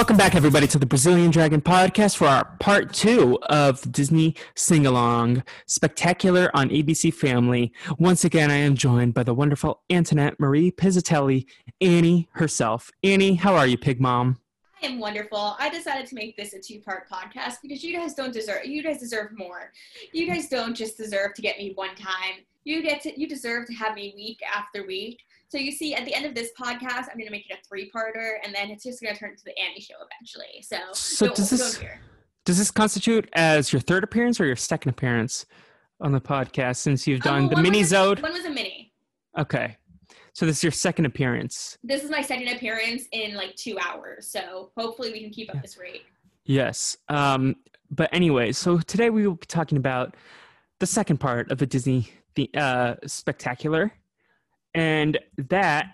Welcome back, everybody, to the Brazilian Dragon Podcast for our part two of Disney Sing Along Spectacular on ABC Family. Once again, I am joined by the wonderful Antoinette Marie Pizzatelli, Annie herself. Annie, how are you, Pig Mom? I am wonderful. I decided to make this a two-part podcast because you guys don't deserve. You guys deserve more. You guys don't just deserve to get me one time. You get to. You deserve to have me week after week. So you see, at the end of this podcast, I'm going to make it a three-parter, and then it's just going to turn into the Annie show eventually. So, So does this-. Does this constitute as your third appearance or your second appearance on the podcast since you've Um, done the mini zode? One was a mini. Okay. So this is your second appearance. This is my second appearance in like two hours. So hopefully we can keep up this rate. Yes. Um, but anyway, so today we will be talking about the second part of the Disney the, uh, spectacular, and that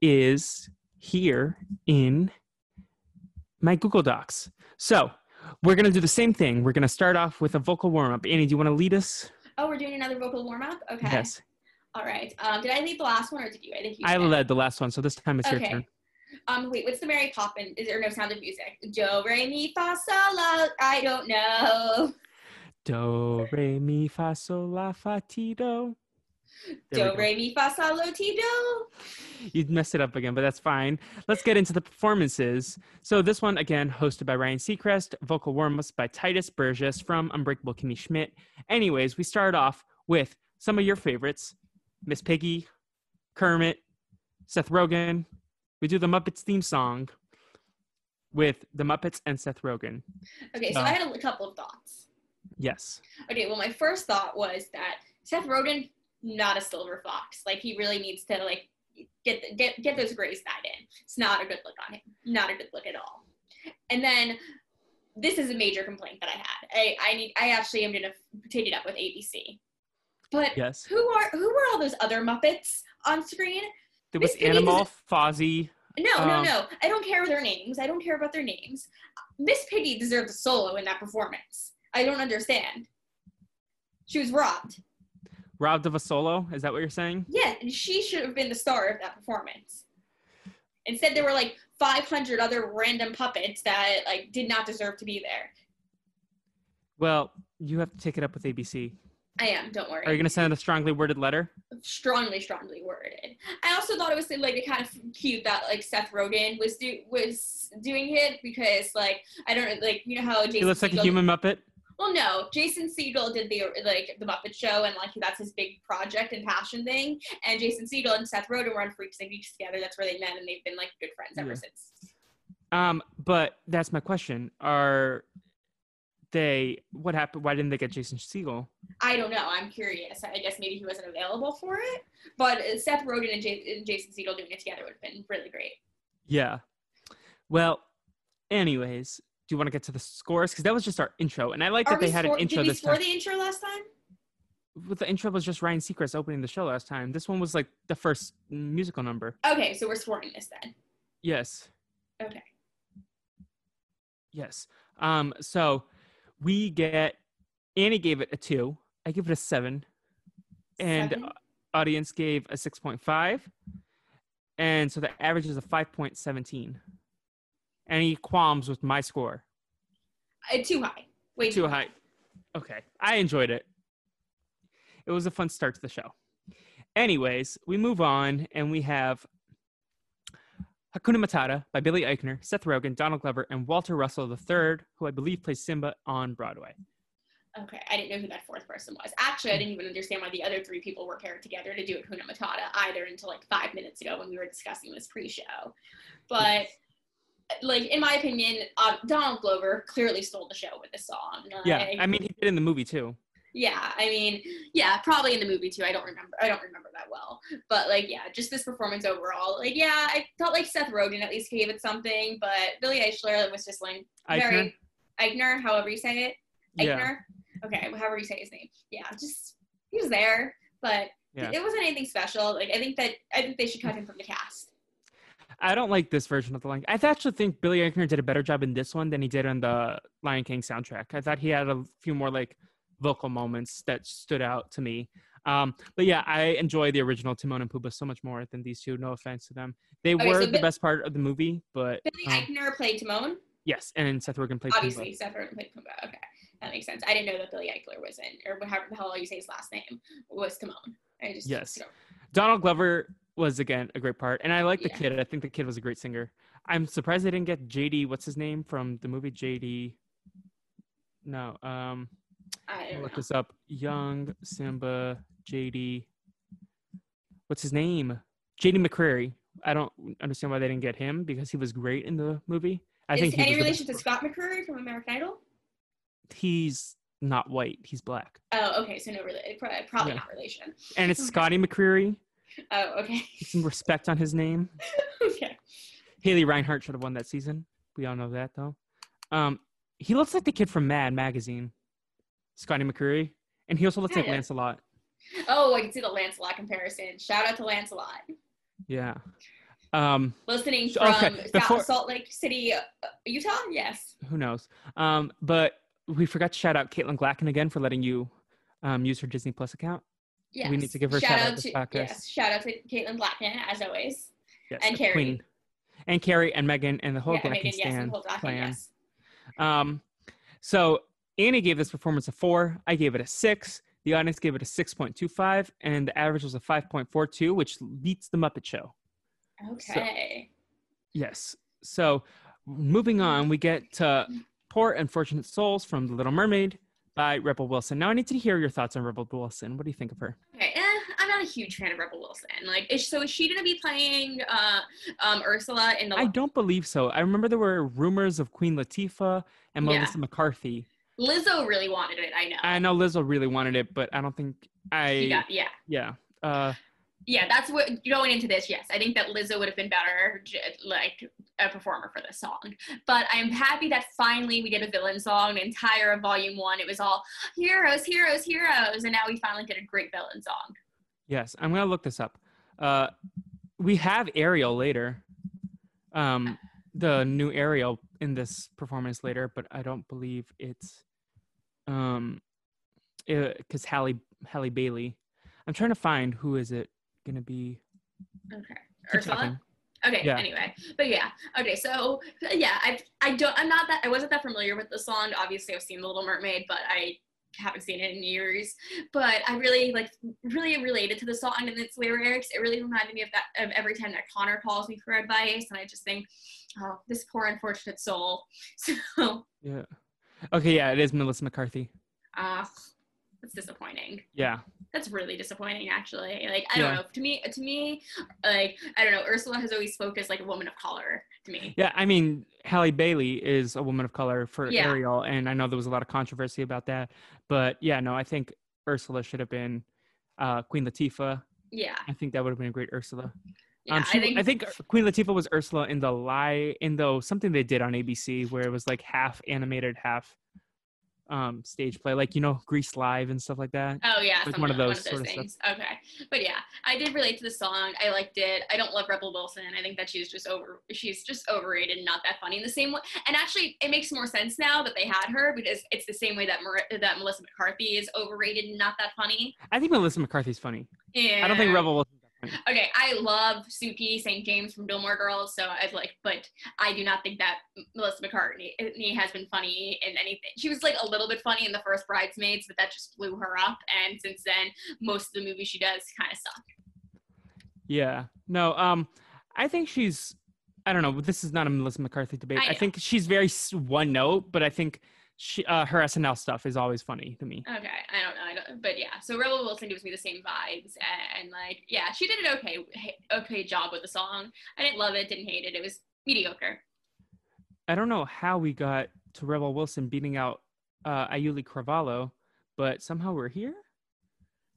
is here in my Google Docs. So we're gonna do the same thing. We're gonna start off with a vocal warm up. Annie, do you want to lead us? Oh, we're doing another vocal warm-up. Okay. Yes. All right. Um, did I leave the last one or did you? I think you. I did. led the last one, so this time it's your Okay. turn. Um, wait, what's the Mary Poppins? Is there no sound of music? Do, re, mi, fa, sol, la. I don't know. Do re mi fa sol la fa ti do. Do, re, mi, fa, sol, lo, ti, do. You messed it up again, but that's fine. Let's get into the performances. So this one again, hosted by Ryan Seacrest, vocal warm-ups by Tituss Burgess from Unbreakable Kimmy Schmidt. Anyways, we start off with some of your favorites: Miss Piggy, Kermit, Seth Rogen. We do the Muppets theme song with the Muppets and Seth Rogen. Okay, so Oh. I had a couple of thoughts. Yes. Okay, well, my first thought was that Seth Rogen, not a silver fox. Like he really needs to like get the, get get those grays dyed in. It's not a good look on him. Not a good look at all. And then this is a major complaint that I had. I I need I actually am gonna take it up with ABC. But Yes. who are who were all those other Muppets on screen? There was Miss Animal, Fozzie. No, no, Um, no. I don't care their names. I don't care about their names. Miss Piggy deserved a solo in that performance. I don't understand. She was robbed. Robbed of a solo. Is that what you're saying? Yeah, and she should have been the star of that performance. Instead, there were like 500 other random puppets that like did not deserve to be there. Well, you have to take it up with ABC. I am. Don't worry. Are you going to send a strongly worded letter? strongly, strongly worded. I also thought it was like kind of cute that like Seth Rogen was do was doing it because like I don't like you know how Jason He looks like a human Muppet. Well, no, Jason Segel did the like the Muppet Show, and like that's his big project and passion thing. And Jason Segel and Seth Rogen were on Freaks and Geeks together. That's where they met, and they've been like good friends ever Yeah. since. Um, but that's my question. Are they what happened? Why didn't they get Jason Segel? I don't know. I'm curious. I guess maybe he wasn't available for it. But uh, Seth Rogen and, J- and Jason Segel doing it together would have been really great. Yeah. Well, anyways, do you want to get to the scores? Because that was just our intro, and I like Are that they had score- an intro did we this score time. the intro last time? With the intro was just Ryan Seacrest opening the show last time. This one was like the first musical number. Okay, so we're scoring this then. Yes. Okay. Yes. Um, so we get Annie gave it a two. I give it a seven. And Seven? audience gave a six point five. And so the average is a five point seventeen. Any qualms with my score? Uh, too high. Way Too high. Okay. I enjoyed it. It was a fun start to the show. Anyways, we move on and we have Hakuna Matata by Billy Eichner, Seth Rogen, Donald Glover, and Walter Russell III, who I believe plays Simba on Broadway. Okay, I didn't know who that fourth person was. Actually, I didn't even understand why the other three people were paired together to do Hakuna Matata either until like five minutes ago when we were discussing this pre-show. But like in my opinion, uh, Donald Glover clearly stole the show with this song. Yeah, Like, I mean, he did in the movie too. yeah, I mean, yeah, probably in the movie too. I don't remember. I don't remember that well. But like, yeah, just this performance overall. Like, yeah, I felt like Seth Rogen at least gave it something, but Billy Eichler was just like very Eichner, however you say it. Yeah. Eichner. Okay, however you say his name. Yeah, just he was there, but Yeah. it wasn't anything special. Like, I think that I think they should cut him from the cast. I don't like this version of the Lion. I actually think Billy Eichner did a better job in this one than he did on the Lion King soundtrack. I thought he had a few more like vocal moments that stood out to me. Um, but yeah, I enjoy the original Timon and Pumbaa so much more than these two. No offense to them, they Okay, were so the Bi- best part of the movie. But Billy um, Eichner played Timon. yes, and Seth Rogen played Pumbaa. Obviously, Seth Rogen played Pumbaa. Okay, that makes sense. I didn't know that Billy Eichner was in, or whatever the hell you say his last name was Timon. I just Yes. Donald Glover was again a great part, and I like the kid. I think the kid was a great singer. I'm surprised they didn't get JD. What's his name from the movie JD? No, um, I look know. this up. Young Simba JD. What's his name? JD McCrary. I don't understand why they didn't get him because he was great in the movie. I Is think any relation to Scott McCreery from American Idol? He's not white. He's black, Oh, okay, so no, rela- probably, probably Yeah. not relation. and it's. Scotty McCreery. Oh, okay, some respect on his name. okay. Haley Reinhart should have won that season. We all know that though. Um, he looks like the kid from Mad Magazine, Scotty McCreery, and he also looks like Kinda. Lancelot. Oh, I can see the Lancelot comparison. Shout out to Lancelot. Yeah. Um, Listening from okay, before- Salt Lake City, uh, Utah. Yes. who knows? Um, but we forgot to shout out Caitlin Glacken again for letting you um, use her Disney Plus account. Yes. We need to give her a shout out this to podcast. yes. Shout out to Caitlin Blackman as always. Yes, And Carrie. Queen. And Carrie and Megan and the whole yeah, Megan, yes, and the whole Blackman, clan. yes. Um, so Annie gave this performance a four. I gave it a six. The audience gave it a six point two five, and the average was a five point four two, which beats the Muppet Show. Okay. Yes. So moving on, we get to Poor Unfortunate Souls from The Little Mermaid by Rebel Wilson. Now I need to hear your thoughts on Rebel Wilson. What do you think of her? Okay, eh, I'm not a huge fan of Rebel Wilson. Like, is, so is she gonna be playing uh, um, Ursula in the? I don't believe so. I remember there were rumors of Queen Latifah and Yeah. Melissa McCarthy. Lizzo really wanted it. I know. I know Lizzo really wanted it, but I don't think I. Got- yeah, yeah. Uh, yeah. That's what going into this. Yes, I think that Lizzo would have been better, like a performer for this song. But I'm happy that finally we did a villain song. Entire volume one, it was all heroes, heroes, heroes, and now we finally get a great villain song. yes, I'm gonna look this up. Uh, we have Ariel later. Um, the new Ariel in this performance later, but I don't believe it's um, because Halle Halle Bailey. I'm trying to find who is it gonna be. Okay, Keep Ursula. talking. Okay. Yeah. Anyway, but yeah. Okay. So yeah, I I don't I'm not that I wasn't that familiar with the song. Obviously, I've seen The Little Mermaid, but I haven't seen it in years. But I really like really related to the song and its lyrics. It really reminded me of that of every time that Connor calls me for advice, and I just think, oh, this poor unfortunate soul. So Yeah. Okay, yeah, it is Melissa McCarthy. uh that's disappointing. Yeah. That's really disappointing, actually. Like I don't Yeah. know. To me, to me, like I don't know. Ursula has always spoke as like a woman of color to me. Yeah, I mean, Halle Bailey is a woman of color for Yeah. Ariel, and I know there was a lot of controversy about that. But yeah, no, I think Ursula should have been uh, Queen Latifah. Yeah. I think that would have been a great Ursula. Yeah, um, she, I think I think Queen Latifah was Ursula in the lie in the something they did on ABC where it was like half animated, half um, stage play, like you know Grease Live and stuff like that. Oh yeah, Like one of those one of sort those of things. Okay, but yeah, I did relate to the song. I liked it. I don't love Rebel Wilson. I think that she's just over. She's just overrated and not that funny. In the same way, and actually, it makes more sense now that they had her because it's the same way that Mar- that Melissa McCarthy is overrated and not that funny. I think Melissa McCarthy's funny. And I don't think Rebel was. Okay, I love Sookie St. James from Gilmore Girls, so I've like, but I do not think that Melissa McCarthy has been funny in anything. She was like a little bit funny in the first Bridesmaids, but that just blew her up. And since then, most of the movies she does kind of suck. Yeah. No, um I think she's I don't know, this is not a Melissa McCarthy debate. I I, think she's very one note, but I think she uh, her SNL stuff is always funny to me. Okay, I don't know, I but yeah. So Rebel Wilson gives me the same vibes, and, and like, yeah, she did an okay, okay job with the song. I didn't love it, didn't hate it. It was mediocre. I don't know how we got to Rebel Wilson beating out uh, Auli'i Cravalho, but somehow we're here.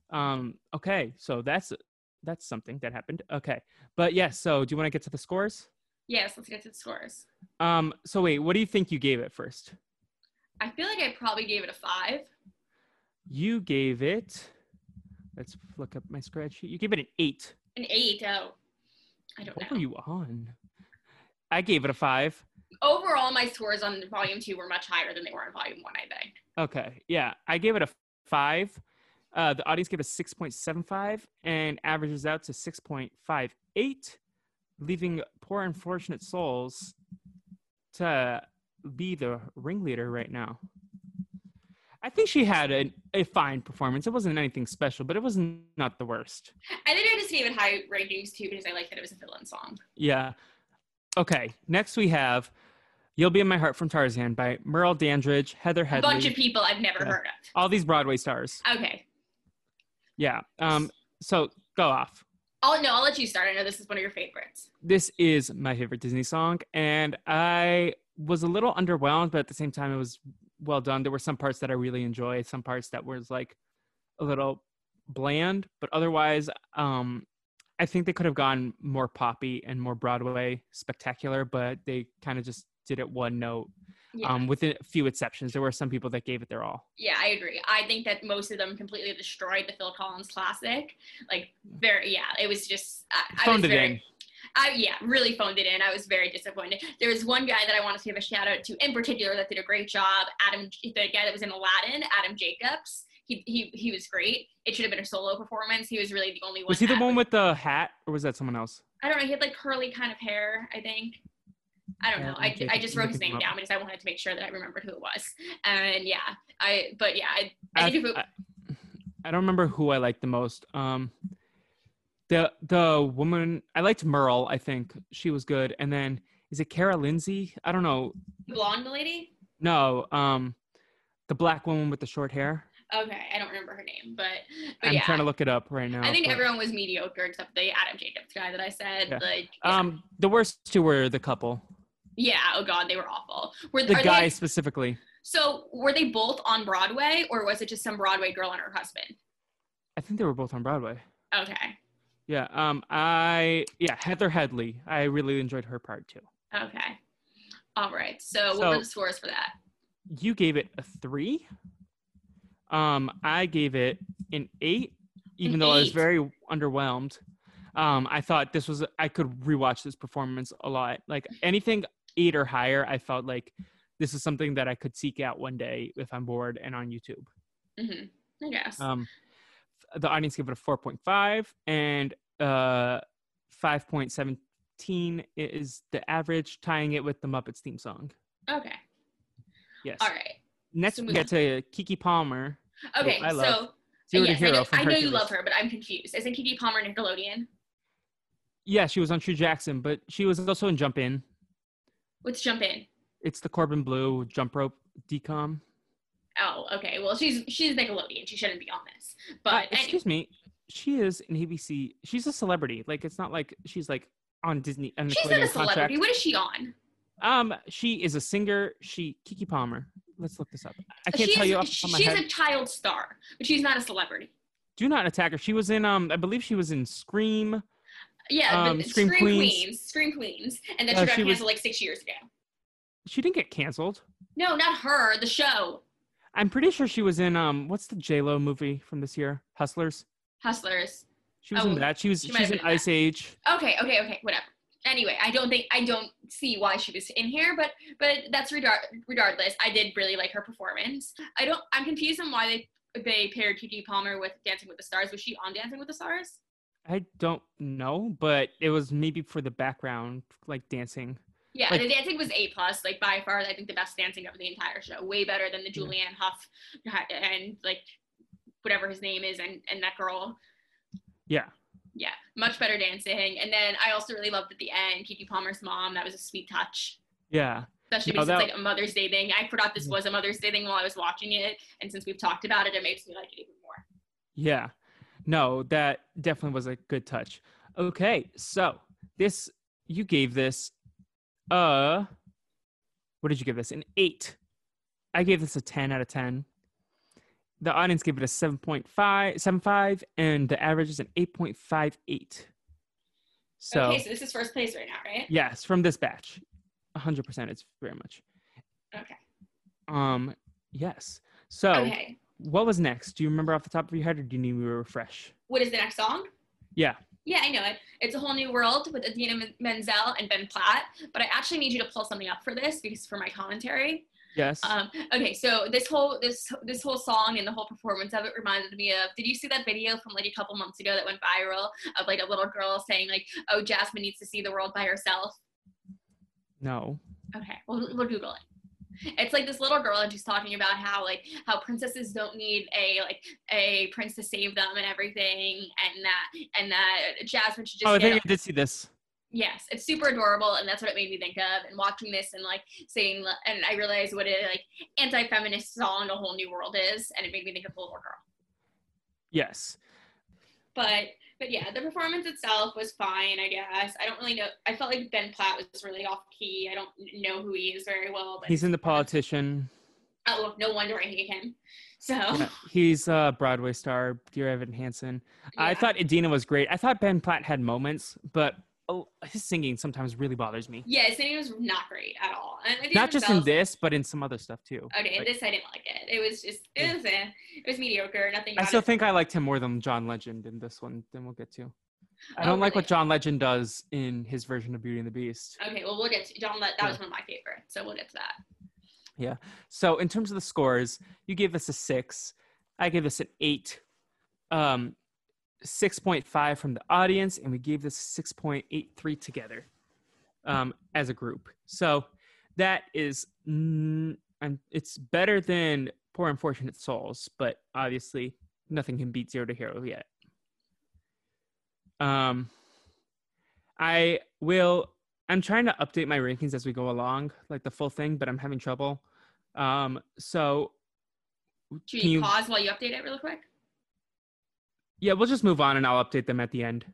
Um, okay, so that's that's something that happened. Okay, but yes. Yeah, so do you want to get to the scores? Yes, let's get to the scores. Um, so wait, what do you think you gave it first? I feel like I probably gave it a five. You gave it. Let's look up my spreadsheet. You gave it an eight. An eight. Oh, I don't what know. were you on? I gave it a five. Overall, my scores on volume two were much higher than they were on volume one. I think. Okay. Yeah, I gave it a five. Uh, the audience gave it a 6.75 and averages out to 6.58, leaving Poor Unfortunate Souls to be the ringleader right now. I think she had a, a fine performance. It wasn't anything special, but it was not the worst. I think I just gave it high rankings too because I like that it was a fill-in song. Yeah. Okay. Next we have "You'll Be in My Heart" from Tarzan by Merle Dandridge, Heather Headley. A bunch of people I've never yeah. heard of. All these Broadway stars. Okay. Yeah. Um. So go off. I'll no. I'll let you start. I know this is one of your favorites. This is my favorite Disney song, and I was a little underwhelmed, but at the same time, it was well done. There were some parts that I really enjoyed, some parts that was like a little bland, but otherwise, um, I think they could have gone more poppy and more Broadway spectacular, but they kind of just did it one note. Yeah. Um, with a few exceptions, there were some people that gave it their all. Yeah, I agree. I think that most of them completely destroyed the Phil Collins classic. Like, very, yeah, it was just. I, I was very. I, yeah, really phoned it in. I was very disappointed. There was one guy that I want to give a shout out to in particular that did a great job. Adam, the guy that was in Aladdin, Adam Jacobs. He, he, he was great. It should have been a solo performance. He was really the only one. Was he the one with the hat, or was that someone else? I don't know. He had like curly kind of hair, I think. I don't know. I, I just wrote his name down because I wanted to make sure that I remembered who it was. And yeah, I but yeah, I, I, think I, I don't remember who I liked the most. Um, the the woman I liked Merle. I think she was good. And then is it Kara Lindsay? I don't know. Blonde lady? No, um, the black woman with the short hair. Okay, I don't remember her name, but, but I'm yeah. trying to look it up right now. I think but... everyone was mediocre except the Adam Jacobs guy that I said. Yeah. Like, yeah. um, the worst two were the couple. Yeah. Oh God, they were awful. Were the guy they... specifically? So were they both on Broadway, or was it just some Broadway girl and her husband? I think they were both on Broadway. Okay. Yeah. Um. I yeah. Heather Headley. I really enjoyed her part too. Okay. All right. So, so what were the scores for that? You gave it a three. Um. I gave it an eight, even an though eight. I was very underwhelmed. Um. I thought this was I could rewatch this performance a lot. Like anything eight or higher, I felt like this is something that I could seek out one day if I'm bored and on YouTube. Mm-hmm. I guess. Um the audience gave it a 4.5 and uh 5.17 is the average tying it with the muppets theme song. Okay. Yes. All right. Next so we get to keke palmer okay I love. so yes, I know, I know you love her but i'm confused. Isn't keke palmer nickelodeon? Yeah she was on true jackson but she was also in jump in. What's jump in? It's the corbin bleu jump rope DCOM Oh, okay. Well, she's she's Nickelodeon. She shouldn't be on this. But uh, excuse anyway. me, she is an ABC. She's a celebrity. Like it's not like she's like on Disney. On she's not a celebrity. Contract. What is she on? Um, she is a singer. She Keke Palmer. Let's look this up. I can't she's, tell you off She's head. a child star, but she's not a celebrity. Do not attack her. She was in um, I believe she was in Scream. Yeah, um, Scream, Scream Queens. Queens. Scream Queens, and then she uh, got she canceled was, like six years ago. She didn't get canceled. No, not her. The show. I'm pretty sure she was in um what's the J Lo movie from this year? Hustlers. Hustlers. She was oh, in that. She was she she's in Ice that. Age. Okay, okay, okay, whatever. Anyway, I don't think I don't see why she was in here, but but that's regard regardless. I did really like her performance. I don't. I'm confused on why they they paired Keke Palmer with Dancing with the Stars. Was she on Dancing with the Stars? I don't know, but it was maybe for the background, like dancing. Yeah, like, the dancing was A plus, like by far. I think the best dancing of the entire show. Way better than the Julianne Hough and like whatever his name is, and and that girl. Yeah. Yeah, much better dancing. And then I also really loved at the end Keke Palmer's mom. That was a sweet touch. Yeah. especially No, because that- it's like a Mother's Day thing. I forgot this was a Mother's Day thing while I was watching it, and since we've talked about it, it makes me like it even more. Yeah. No, that definitely was a good touch. Okay, so this you gave this uh what did you give this? An 8. I gave this a 10 out of 10. The audience gave it a 7.5 7.5 and the average is an 8.58. So okay, so this is first place right now, right? yes, from this batch. 100% it's very much. Okay. Um yes. So Okay. what was next? Do you remember off the top of your head or do you need me to refresh? What is the next song? Yeah. Yeah, I know it. It's a whole new world with Idina Menzel and Ben Platt. But I actually need you to pull something up for this because for my commentary. Yes. Um, okay, so this whole this this whole song and the whole performance of it reminded me of. Did you see that video from like a couple months ago that went viral of like a little girl saying like, "Oh, Jasmine needs to see the world by herself." no. Okay, we'll, we'll Google it. It's like this little girl, and she's talking about how like how princesses don't need a like a prince to save them and everything, and that and that Jasmine should just Oh, I think I did see this. Yes, it's super adorable, and that's what it made me think of. And watching this and like saying, and I realized what a like anti-feminist song "A Whole New World" is, and it made me think of the little girl. Yes. But but yeah, the performance itself was fine, I guess. I don't really know. I felt like Ben Platt was really off key. I don't know who he is very well, but He's in the politician. Oh, no wonder I hate him. So Yeah, he's a Broadway star, Dear Evan Hansen. I thought Idina was great. I thought Ben Platt had moments, but oh, his singing sometimes really bothers me. yeah, his singing was not great at all. Not just in this, but in some other stuff too. Okay, Like, this I didn't like it. It was just it was eh, it was mediocre. Nothing. I still think I liked him more than John Legend in this one. Then we'll get to. I Oh, don't like really? what John Legend does in his version of Beauty and the Beast. Okay, well we'll get to John. That, that Yeah. was one of my favorites, so we'll get to that. Yeah. So in terms of the scores, you gave this a six. I gave this an eight. Um, 6.5 from the audience, and we gave this 6.83 together um, as a group. So that is, and it's better than Poor Unfortunate Souls, but obviously nothing can beat Zero to Hero yet. Um, I will. I'm trying to update my rankings as we go along, like the full thing, but I'm having trouble. Um, so Should Can you- pause while you update it really quick? Yeah, we'll just move on and I'll update them at the end.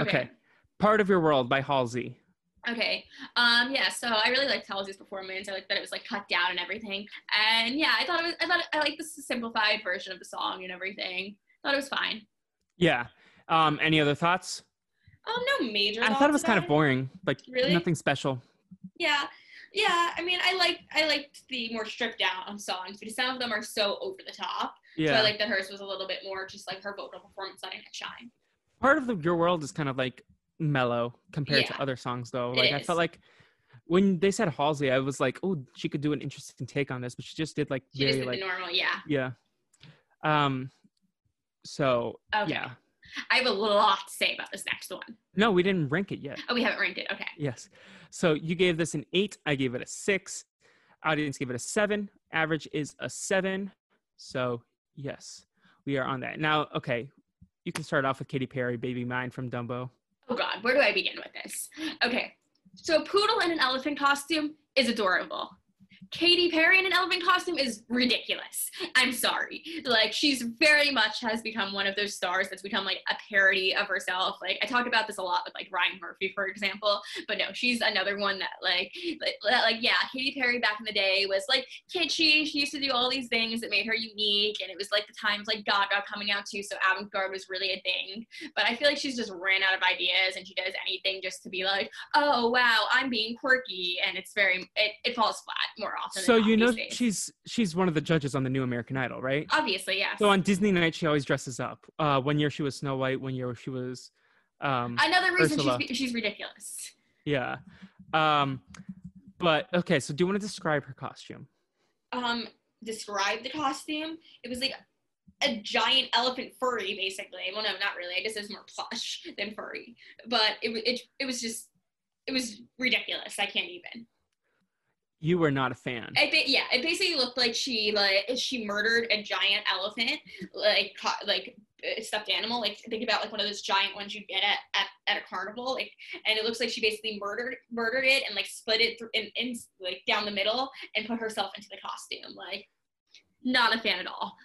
Okay. Part of Your World by Halsey. Okay. Um. Yeah. So I really liked Halsey's performance. I liked that it was like cut down and everything. And yeah, I thought it was. I thought I liked the simplified version of the song and everything. Thought it was fine. Yeah. Um, any other thoughts? Um. No major. I thought it was kind of boring. Like Really? nothing special. Yeah. Yeah. I mean, I like I liked the more stripped down songs because some of them are so over the top. So Yeah. I like that hers was a little bit more just like her vocal performance letting it shine. Part of the, Your World is kind of like mellow compared Yeah. to other songs though. Like I felt like when they said Halsey, I was like, oh, she could do an interesting take on this, but she just did like She very did like the normal. Yeah. yeah. Um. So Okay. yeah. I have a lot to say about this next one. No, we didn't rank it yet. Oh, we haven't ranked it. Okay. Yes. So you gave this an eight. I gave it a six. Audience gave it a seven. Average is a seven. So yes, we are on that. Now, okay, you can start off with Katy Perry, Baby Mine from Dumbo. Oh God, where do I begin with this? Okay, so a Poodle in an elephant costume is adorable. Katy Perry in an elephant costume is ridiculous. I'm sorry. Like she's very much has become one of those stars that's become like a parody of herself. Like I talk about this a lot with like Ryan Murphy, for example. But no, she's another one that like like, like yeah, Katy Perry back in the day was like kitschy. She used to do all these things that made her unique, and it was like the times like Gaga coming out too. So avant-garde was really a thing. But I feel like she's just ran out of ideas, and she does anything just to be like, oh wow, I'm being quirky, and it's very it, it falls flat more often. So you know she's she's one of the judges on the new American Idol, right? obviously yes. So on Disney night, she always dresses up. Uh, one year she was Snow White. One year she was, um, Another reason Ursula. she's she's ridiculous. yeah. Um, but okay, so do you want to describe her costume? Um, describe the costume. It was like a giant elephant furry, basically. Well, no, not really. I guess it's more plush than furry. But it it it was just it was ridiculous. I can't even. You were not a fan. I think yeah, it basically looked like she like she murdered a giant elephant, like like uh, stuffed animal. Like think about like one of those giant ones you get at, at at a carnival, like, and it looks like she basically murdered murdered it and like split it through in, in like down the middle and put herself into the costume. Like, not a fan at all.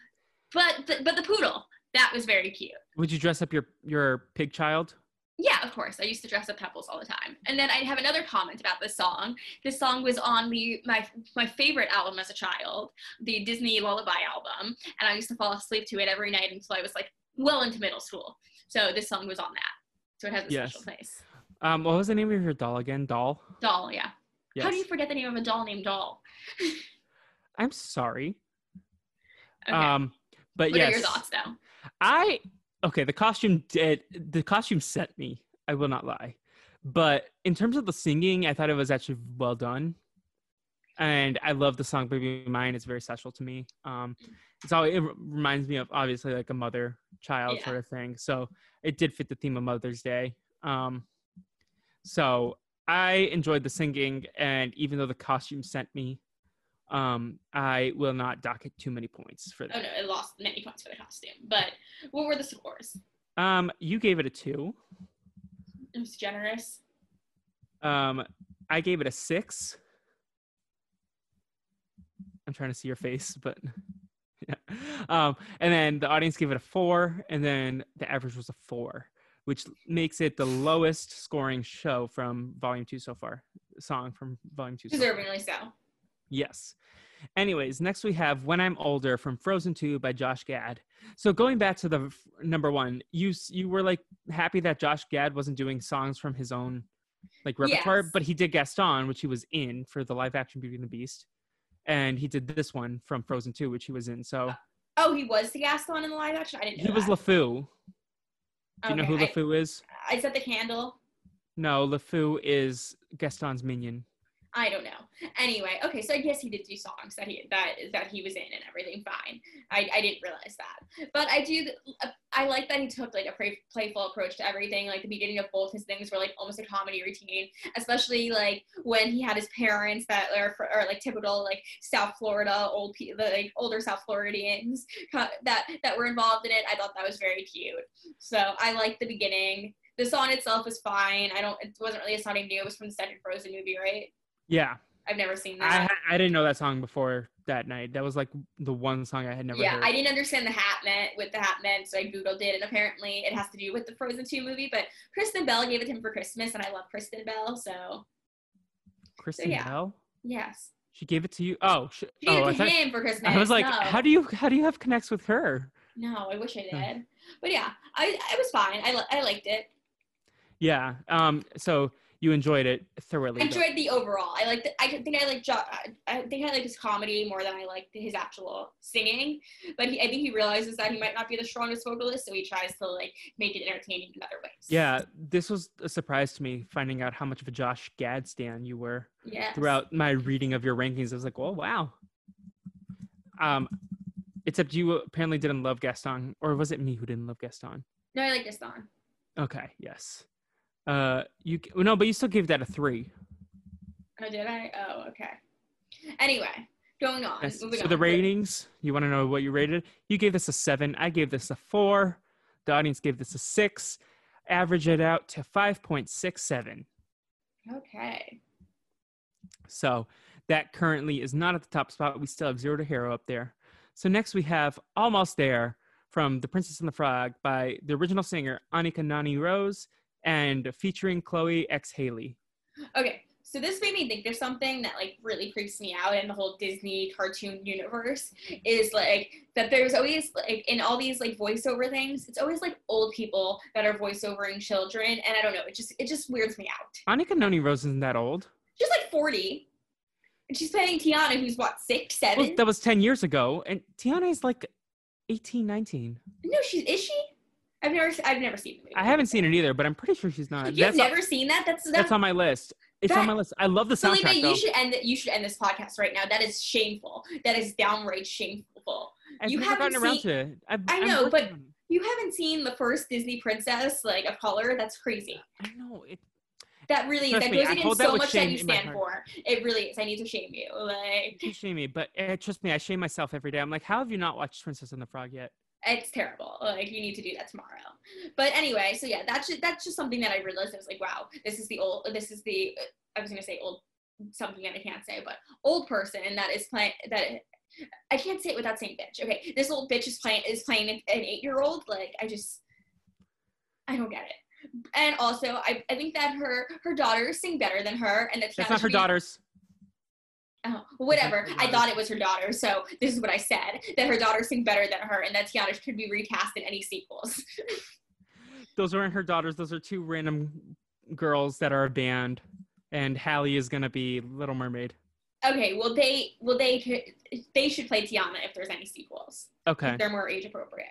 But the, but the poodle that was very cute. Would you dress up your your pig child? Yeah, of course. I used to dress up Pebbles all the time. And then I have another comment about this song. This song was on the my my favorite album as a child, the Disney Lullaby album, and I used to fall asleep to it every night until I was like well into middle school. So this song was on that. So it has a Yes. special place. Um, what was the name of your doll again? Doll. Doll, yeah. Yes. How do you forget the name of a doll named Doll? I'm sorry. Okay. Um, but what yes, are your thoughts though? I okay. The costume did the costume set me. I will not lie, but in terms of the singing, I thought it was actually well done, and I love the song "Baby Mine." It's very special to me. Um, it's all it reminds me of obviously like a mother child Yeah. sort of thing. So it did fit the theme of Mother's Day. Um, so I enjoyed the singing, and even though the costume sent me, um, I will not dock it too many points for that. Oh no, it lost many points for the costume. But what were the scores? Um, you gave it a two. It was generous. Um, I gave it a six. I'm trying to see your face, but yeah. Um, and then the audience gave it a four, and then the average was a four, which makes it the lowest scoring show from Volume Two so far. Song from Volume Two. So far. Deservingly so. Yes. Anyways, next we have When I'm Older from Frozen 2 by Josh Gad. So going back to the f- number one, you you were like happy that Josh Gad wasn't doing songs from his own like repertoire, Yes. but he did Gaston, which he was in for the live action Beauty and the Beast, and he did this one from Frozen 2, which he was in. So uh, Oh, he was the Gaston in the live action? I didn't know he was that. LeFou. Do you know who I- LeFou is? I set the candle. No, LeFou is Gaston's minion. I don't know. Anyway, okay, so I guess he did do songs that he that that he was in and everything. Fine. I, I didn't realize that, but I do. I like that he took like a play, playful approach to everything. Like the beginning of both his things were like almost a comedy routine, especially like when he had his parents that are, are like typical like South Florida old the like older South Floridians that that were involved in it. I thought that was very cute. So I liked the beginning. The song itself was fine. I don't. It wasn't really a song I knew. It was from the second Frozen movie, right? Yeah, I've never seen that. I didn't know that song before that night. That was like the one song I had never yeah, heard. I didn't understand the hat meant with the hat meant, so I googled it, and apparently it has to do with the Frozen 2 movie. But Kristen Bell gave it to him for Christmas, and I love Kristen Bell, so Kristen yeah. Bell. yes, She gave it to you. Oh, sh- she gave oh, I it to thought- him for Christmas. I was like, no. how do you how do you have connects with her? No, I wish I did. But yeah, I I was fine. I I liked it. Yeah. Um. So you enjoyed it thoroughly. I enjoyed the overall. I liked. It. I think I like. Jo- I- think I like his comedy more than I liked his actual singing. But he, I think he realizes that he might not be the strongest vocalist, so he tries to like make it entertaining in other ways. Yeah, this was a surprise to me finding out how much of a Josh Gad stan you were Yeah. throughout my reading of your rankings. I was like, oh wow. Um, except you apparently didn't love Gaston, or was it me who didn't love Gaston? No, I like Gaston. Okay, yes. Uh, you no, but you still gave that a three. Oh, did I? Oh, okay. Anyway, going on. Yes. So on. the ratings, you want to know what you rated? You gave this a seven. I gave this a four. The audience gave this a six. Average it out to five point six seven. Okay. So that currently is not at the top spot. We still have Zero to Hero up there. So next we have Almost There from The Princess and the Frog by the original singer Anika Noni Rose and featuring Chloe X Halle. Okay. So this made me think there's something that like really creeps me out in the whole Disney cartoon universe is like that there's always like in all these like voiceover things, it's always like old people that are voiceovering children, and I don't know, it just it just weirds me out. Anika Noni Rose isn't that old. She's like 40, and she's playing Tiana, who's what six, seven? Well, that was 10 years ago. And Tiana is like 18, 19. no, she's is she? I've never I've never seen the movie. I haven't seen it either, but I'm pretty sure she's not. You've That's, never seen that? That's that's that's on my list. It's on my list. I love the Felipe, soundtrack though. you should end. You should end this podcast right now. That is shameful. That is downright shameful. I've you haven't around seen- to it. I've, I know, but-. You haven't seen the first Disney princess like of color? That's crazy. I know it. That really that me, goes against that so much that you stand for. It really is. I need to shame you. Like You shame me, but uh, trust me, I shame myself every day. I'm like, how have you not watched Princess and the Frog yet? It's terrible. Like you need to do that tomorrow. But anyway, so yeah, that's just, that's just something that I realized. I was like, wow, this is the old. This is the. I was gonna say old something that I can't say, but old person that is playing that. I can't say it without saying bitch. Okay, this old bitch is playing is playing an eight year old. Like I just, I don't get it. And also, I, I think that her her daughters sing better than her, and that That's not her be- daughters. Oh, whatever. I thought it was her daughter, so this is what I said: that her daughters sing better than her, and that Tiana could be recast in any sequels. Those aren't her daughters. Those are two random girls that are a band, and Halle is gonna be Little Mermaid. okay, well they well they could they should play Tiana if there's any sequels. Okay. They're more age appropriate.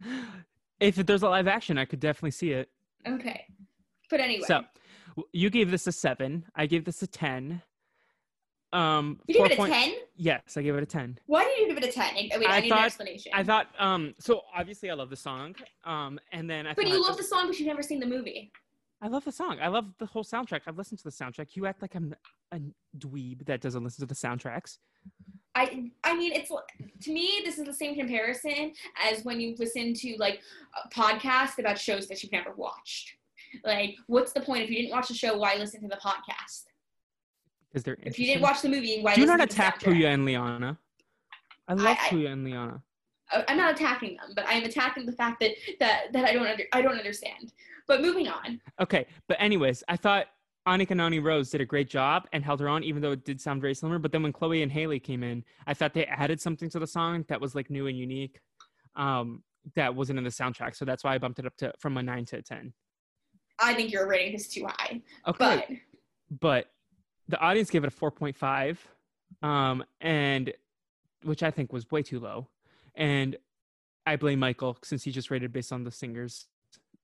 if there's a live action, I could definitely see it. Okay, but anyway, So, you gave this a seven. I gave this a ten. Um, you give it a ten. Yes, I gave it a ten. Why did you give it a ten? Wait, I, I need thought- an explanation. I thought, um, so obviously I love the song. Um, and then I but you love the song, but you've never seen the movie. I love the song. I love the whole soundtrack. I've listened to the soundtrack. You act like I'm a dweeb that doesn't listen to the soundtracks. I I mean, it's to me this is the same comparison as when you listen to like a podcast about shows that you've never watched. Like, what's the point if you didn't watch the show? Why listen to the podcast? Because they're If you didn't watch the movie, why do not attack? Puya and Liana. I love I- Puya and Liana. I- I'm not attacking them, but I am attacking the fact that that that I don't under, I don't understand. But moving on. Okay, but anyways, I thought Anika Noni Rose did a great job and held her own, even though it did sound very similar. But then when Chloe and Haley came in, I thought they added something to the song that was like new and unique, um, that wasn't in the soundtrack. So that's why I bumped it up to from a nine to a ten. I think your rating is too high, Okay, but but the audience gave it a 4.5 um and which i think was way too low and i blame michael since he just rated based on the singers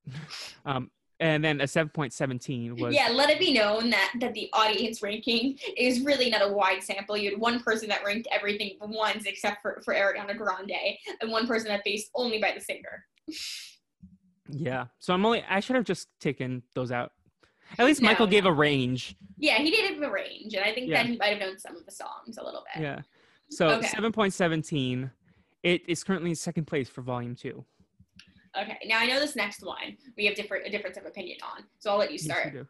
um and then a 7.17 was yeah, let it be known that that the audience ranking is really not a wide sample. You had one person that ranked everything once except for for Ariana Grande, and one person that based only by the singer. yeah so i'm only i should have just taken those out at least michael gave no. a range Yeah, he did have a range, and I think Yeah. that he might have known some of the songs a little bit. yeah so Okay. 7.17 it is currently in second place for volume two Okay, now I know this next one we have different a difference of opinion on, so I'll let you Yes, we start.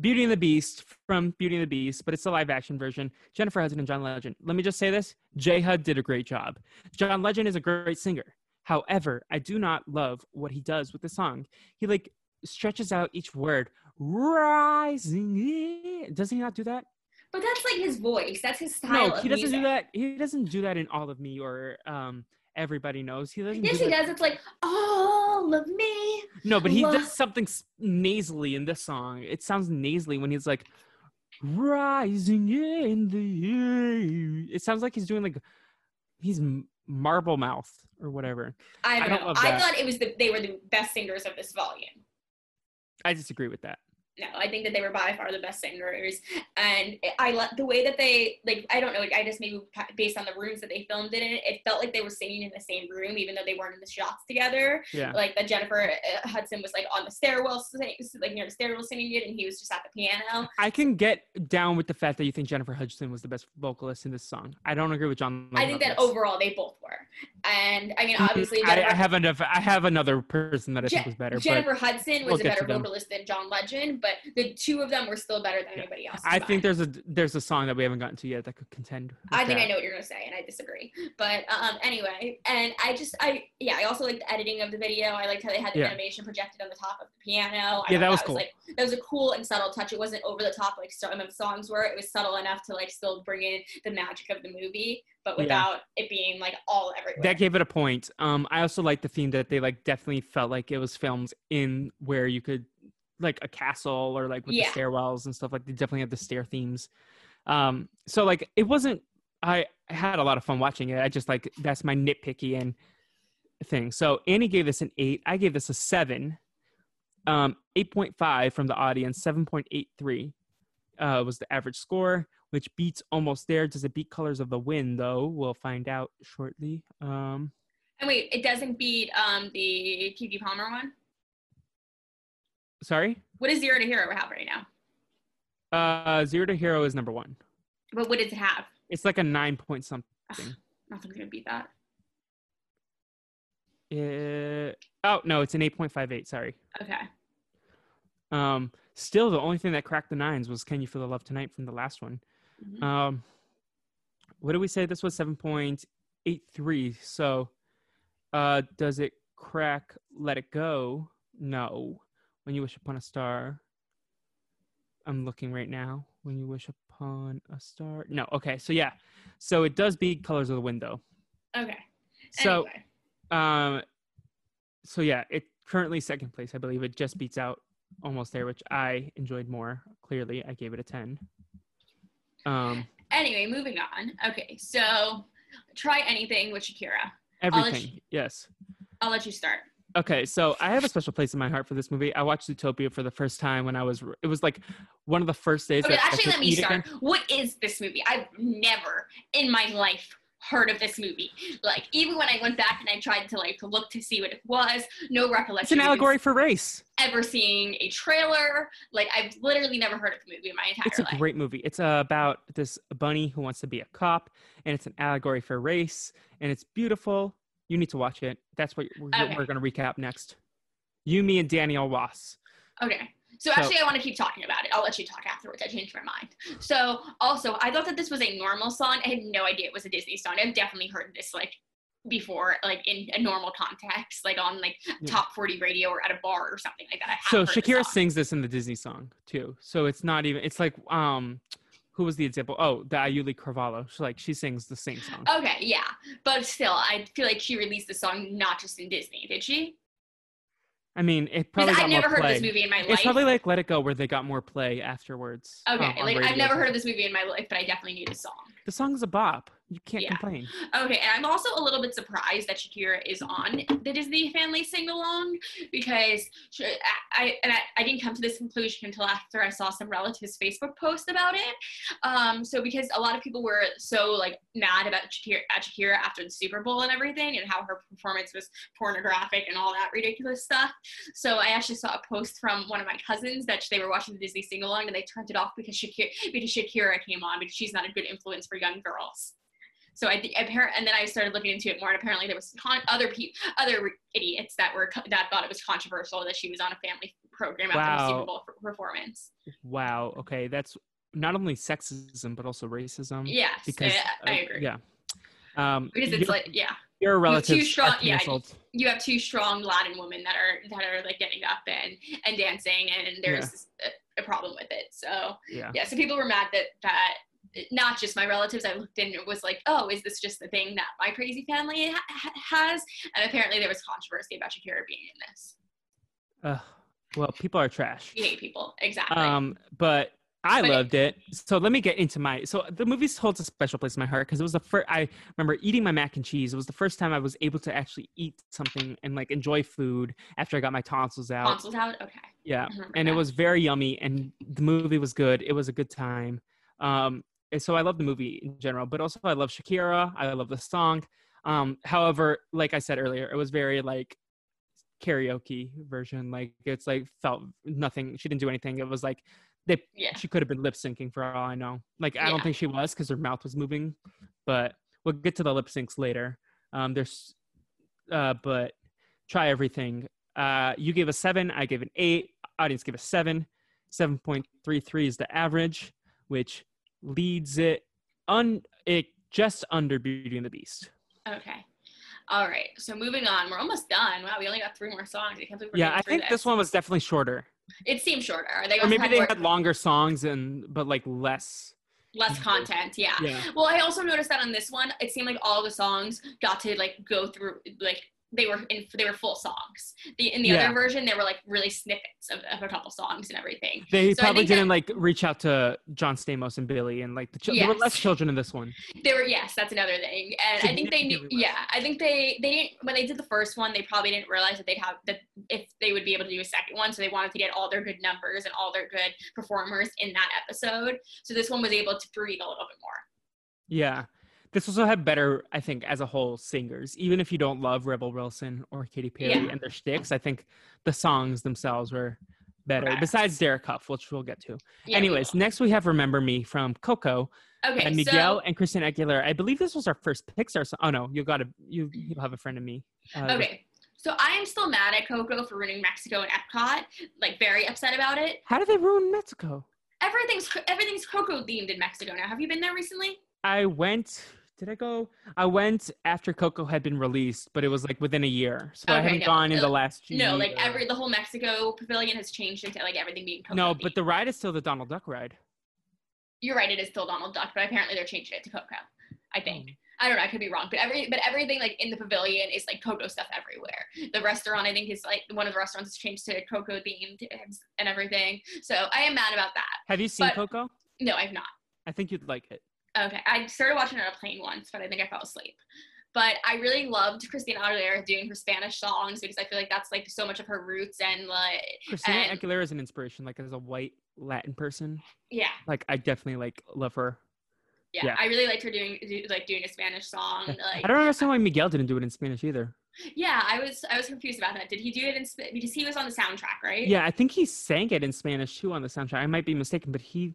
Beauty and the Beast from Beauty and the Beast, but it's the live action version. Jennifer Hudson and John Legend. Let me just say this J Hud did a great job. John Legend is a great singer. However, I do not love what he does with the song. He like stretches out each word. Rising. in- Does he not do that? But that's like his voice. That's his style. No, he doesn't music. do that. He doesn't do that in All of Me or um, Everybody Knows. He doesn't. Yes, do he that. does. It's like all of me. No, but he Love- does something nasally in this song. It sounds nasally when he's like rising in the air. It sounds like he's doing like he's marble mouth or whatever. I don't, I don't know. I thought it was the they were the best singers of this volume. I disagree with that. No, I think that they were by far the best singers, and I let the way that they like. I don't know. I just maybe based on the rooms that they filmed it in, it felt like they were singing in the same room, even though they weren't in the shots together. Yeah. Like that Jennifer uh, Hudson was like on the stairwell, like near the stairwell singing it, and he was just at the piano. I can get down with the fact that you think Jennifer Hudson was the best vocalist in this song. I don't agree with John. I think that this. overall they both were, and I mean obviously I, I have another. I have another person that I think was better, Jennifer Hudson we'll was a get to better vocalist than John Legend, but the two of them were still better than Yeah. anybody else. but I think there's a there's a song that we haven't gotten to yet that could contend. with I think that. I know what you're gonna say, and I disagree. But um, anyway, and I just I yeah, I also like the editing of the video. I liked how they had the Yeah. animation projected on the top of the piano. I Yeah, thought that was cool. like that was a cool and subtle touch. It wasn't over the top like some of the songs were. It was subtle enough to like still bring in the magic of the movie, but Yeah. without it being like all everywhere. that gave it a point. Um, I also like the theme that they like definitely felt like it was filmed in where you could like a castle or like with Yeah. the stairwells and stuff like they definitely had the stair themes. Um, so like it wasn't I had a lot of fun watching it. I just like that's my nitpicky and thing. So Annie gave this an eight. I gave this a seven. Um, 8.5 from the audience, 7.83 uh, was the average score, which beats almost there. Does it beat Colors of the Wind, though? We'll find out shortly. Um, and wait, it doesn't beat um the Keke Palmer one. Sorry? What is Zero to Hero have right now? Uh, Zero to Hero is number one. But what does it have? It's like a nine point something. Nothing's gonna beat that. Uh, oh no, it's an eight point five eight. Sorry. Okay. Um, still, the only thing that cracked the nines was "Can You Feel the Love Tonight" from the last one. Mhm. Um, what did we say? This was seven point eight three. So, uh, does it crack "Let It Go"? No. When you wish upon a star. I'm looking right now. When you wish upon a star. No. Okay. So yeah. So it does beat "Colors of the Wind." Okay. So. anyway. Um, so yeah, it currently second place. I believe it just beats out almost there, which I enjoyed more. Clearly, I gave it a ten. Um, Anyway, moving on. Okay, so try anything with Shakira. let you- everything. Yes. I'll let you start. Okay, so I have a special place in my heart for this movie. I watched Zootopia for the first time when I was. It was like one of the first days. Okay, that I actually, could let me eat start. again. What is this movie? I've never in my life heard of this movie. Like, even when I went back and I tried to like look to see what it was, no recollection. It's an allegory for race. Ever seeing a trailer? Like, I've literally never heard of the movie in my entire life. It's a life. great movie. It's uh, about this bunny who wants to be a cop, and it's an allegory for race, and it's beautiful. You need to watch it. That's what we're, Okay. we're going to recap next. You, me, and Daniel Ross. Okay. So So- actually, I want to keep talking about it. I'll let you talk afterwards. I changed my mind. So also, I thought that this was a normal song. I had no idea it was a Disney song. I've definitely heard this like before, like in a normal context, like on like Yeah. top 40 radio or at a bar or something like that. So Shakira sings this in the Disney song too. So it's not even. It's like um, who was the example? Oh, the Auli'i Cravalho. She like she sings the same song. Okay, yeah, but still, I feel like she released the song not just in Disney, did she? I mean, it probably got I've never heard this movie in my life. It's probably like Let It Go, where they got more play afterwards. okay, um, like I've never heard of this movie in my life, but I definitely knew the song. The song's a bop. You can't Yeah. complain. Okay, and I'm also a little bit surprised that Shakira is on the Disney Family Sing Along because she, I, I and I, I didn't come to this conclusion until after I saw some relatives' Facebook post about it. Um, so because a lot of people were so like mad about Shakira, at Shakira after the Super Bowl and everything, and how her performance was pornographic and all that ridiculous stuff. So I actually saw a post from one of my cousins that they were watching the Disney Sing Along and they turned it off because Shakira because Shakira came on because she's not a good influence for young girls. So I think apparent, and then I started looking into it more, and apparently there was con- other people, other idiots that were co- that thought it was controversial that she was on a family program after the Super Bowl f- performance. Wow. Okay, that's not only sexism but also racism. Yes, Because I, I uh, agree. Yeah. Um, Because it's like, yeah, your relatives too strong- yeah, you have two strong Latin women that are that are like getting up and and dancing, and there's a, a problem with it. So Yeah. yeah, so people were mad that that not just my relatives. I looked in and it was like, oh, is this just the thing that my crazy family ha- ha- has? And apparently there was controversy about Shakira being in this. Ugh. well, people are trash. You hate people, exactly. Um, but I But loved it. So let me get into my. So the movie holds a special place in my heart because it was the first. I remember eating my mac and cheese. It was the first time I was able to actually eat something and like enjoy food after I got my tonsils out. Tonsils out. Okay. Yeah, and it was very yummy, and the movie was good. It was a good time. Um, and so I love the movie in general, but also I love Shakira. I love the song. Um, however, like I said earlier, it was very like karaoke version. Like it's like felt nothing. She didn't do anything. It was like they Yeah. she could have been lip syncing for all I know. Like I don't think she was because her mouth was moving, but we'll get to the lip syncs later. Um, there's, uh, but try everything. Uh, you gave a seven. I gave an eight. Audience gave a seven. Seven point three three is the average, which leads it un it just under Beauty and the Beast. Okay. All right. So moving on. We're almost done. Wow, we only got three more songs. I can't believe we're Yeah, I think this one was definitely shorter, It seemed shorter. They or maybe had they more, had longer songs and but like less. less content. Yeah. Yeah. Well, I also noticed that on this one, it seemed like all the songs got to like go through like they were in they were full songs. The in the Yeah. other version, they were like really snippets of, of a couple songs and everything. They So probably didn't like reach out to John Stamos and Billy and like the chil- there were less children in this one. They were yes, that's another thing. And I think they knew yeah, I think they they didn't when they did the first one, they probably didn't realize that they'd have that if they would be able to do a second one. So they wanted to get all their good numbers and all their good performers in that episode. So this one was able to breathe a little bit more. Yeah. This also had better, I think, as a whole, singers. Even if you don't love Rebel Wilson or Katy Perry Yeah. and their shticks, I think the songs themselves were better. Besides Derek Hough, which we'll get to. Yeah, Anyways, will. next we have "Remember Me" from Coco okay, and Miguel so and Christina Aguilera. I believe this was our first Pixar song. Oh no, you got to you. You have a friend of me. Uh, okay. So I am still mad at Coco for ruining Mexico and Epcot. Like very upset about it. How did they ruin Mexico? Everything's everything's Coco themed in Mexico now. Have you been there recently? I went. Did I go? I went after Coco had been released, but it was like within a year, so I Okay, haven't no, gone in the last year. No, like every the whole Mexico pavilion has changed into like everything being Coco. No, but the ride is still the Donald Duck ride. you're right. It is still Donald Duck, but apparently they're changing it to Coco. I hmm. think. Oh. I don't know. I could be wrong, but every but everything like in the pavilion is like Coco stuff everywhere. The restaurant I think is like one of the restaurants is changed to Coco themed and- and everything. So I am mad about that. Have you seen But- Coco? No, I've not. I think you'd like it. Okay, I started watching it on a plane once, but I think I fell asleep. But I really loved Christina Aguilera doing her Spanish songs because I feel like that's like so much of her roots and like Christina and- Aguilera is an inspiration. Like as a white Latin person, yeah, like I definitely like love her. yeah. Yeah. I really liked her doing like doing a Spanish song. Like I don't understand why Miguel didn't do it in Spanish either. yeah, I was I was confused about that. Did he do it in Sp- because he was on the soundtrack, right? Yeah, I think he sang it in Spanish too on the soundtrack. I might be mistaken, but he,